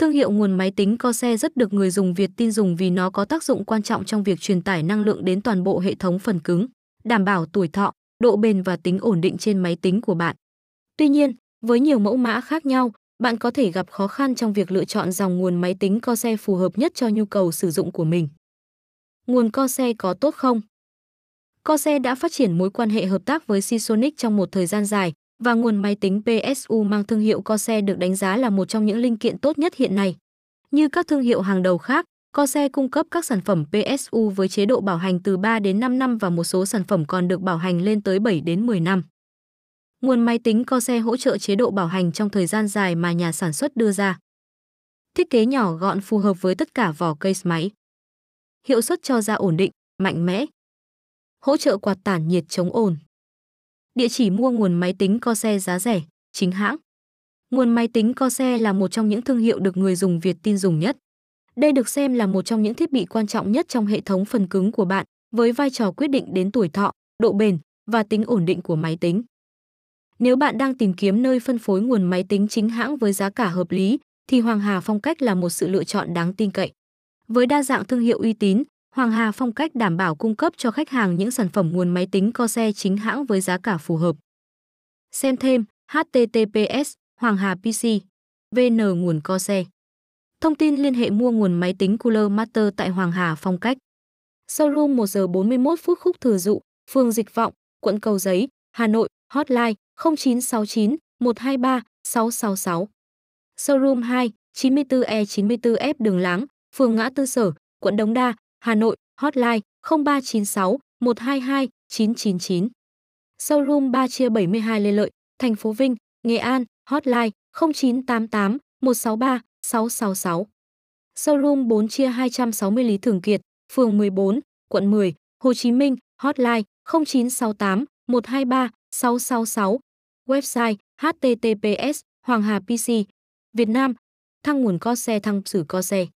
Thương hiệu nguồn máy tính Corsair rất được người dùng Việt tin dùng vì nó có tác dụng quan trọng trong việc truyền tải năng lượng đến toàn bộ hệ thống phần cứng, đảm bảo tuổi thọ, độ bền và tính ổn định trên máy tính của bạn. Tuy nhiên, với nhiều mẫu mã khác nhau, bạn có thể gặp khó khăn trong việc lựa chọn dòng nguồn máy tính Corsair phù hợp nhất cho nhu cầu sử dụng của mình. Nguồn Corsair có tốt không? Corsair đã phát triển mối quan hệ hợp tác với Seasonic trong một thời gian dài và nguồn máy tính PSU mang thương hiệu Corsair được đánh giá là một trong những linh kiện tốt nhất hiện nay. Như các thương hiệu hàng đầu khác, Corsair cung cấp các sản phẩm PSU với chế độ bảo hành từ 3 đến 5 năm và một số sản phẩm còn được bảo hành lên tới 7 đến 10 năm. Nguồn máy tính Corsair hỗ trợ chế độ bảo hành trong thời gian dài mà nhà sản xuất đưa ra. Thiết kế nhỏ gọn phù hợp với tất cả vỏ case máy. Hiệu suất cho ra ổn định, mạnh mẽ. Hỗ trợ quạt tản nhiệt chống ồn. Địa chỉ mua nguồn máy tính co xe giá rẻ, chính hãng. Nguồn máy tính co xe là một trong những thương hiệu được người dùng Việt tin dùng nhất. Đây được xem là một trong những thiết bị quan trọng nhất trong hệ thống phần cứng của bạn, với vai trò quyết định đến tuổi thọ, độ bền và tính ổn định của máy tính. Nếu bạn đang tìm kiếm nơi phân phối nguồn máy tính chính hãng với giá cả hợp lý, thì Hoàng Hà Phong Cách là một sự lựa chọn đáng tin cậy. Với đa dạng thương hiệu uy tín, Hoàng Hà Phong Cách đảm bảo cung cấp cho khách hàng những sản phẩm nguồn máy tính Corsair chính hãng với giá cả phù hợp. Xem thêm https Hoàng Hà PC VN nguồn Corsair. Thông tin liên hệ mua nguồn máy tính Cooler Master tại Hoàng Hà Phong Cách. Showroom 1 giờ 41 phút khúc thừa dụ, phường Dịch Vọng, quận Cầu Giấy, Hà Nội, hotline 0969 123 666. Showroom 2, 94E94F Đường Láng, phường Ngã Tư Sở, quận Đống Đa, Hà Nội, hotline 0396 122 999. Showroom 3 chia 72 Lê Lợi, thành phố Vinh, Nghệ An, hotline 0988 163 666. Showroom 4 chia 260 Lý Thường Kiệt, phường 14, quận 10, Hồ Chí Minh, hotline 0968 123 666. Website https Hoàng Hà PC Việt Nam Thăng nguồn co xe thăng sử co xe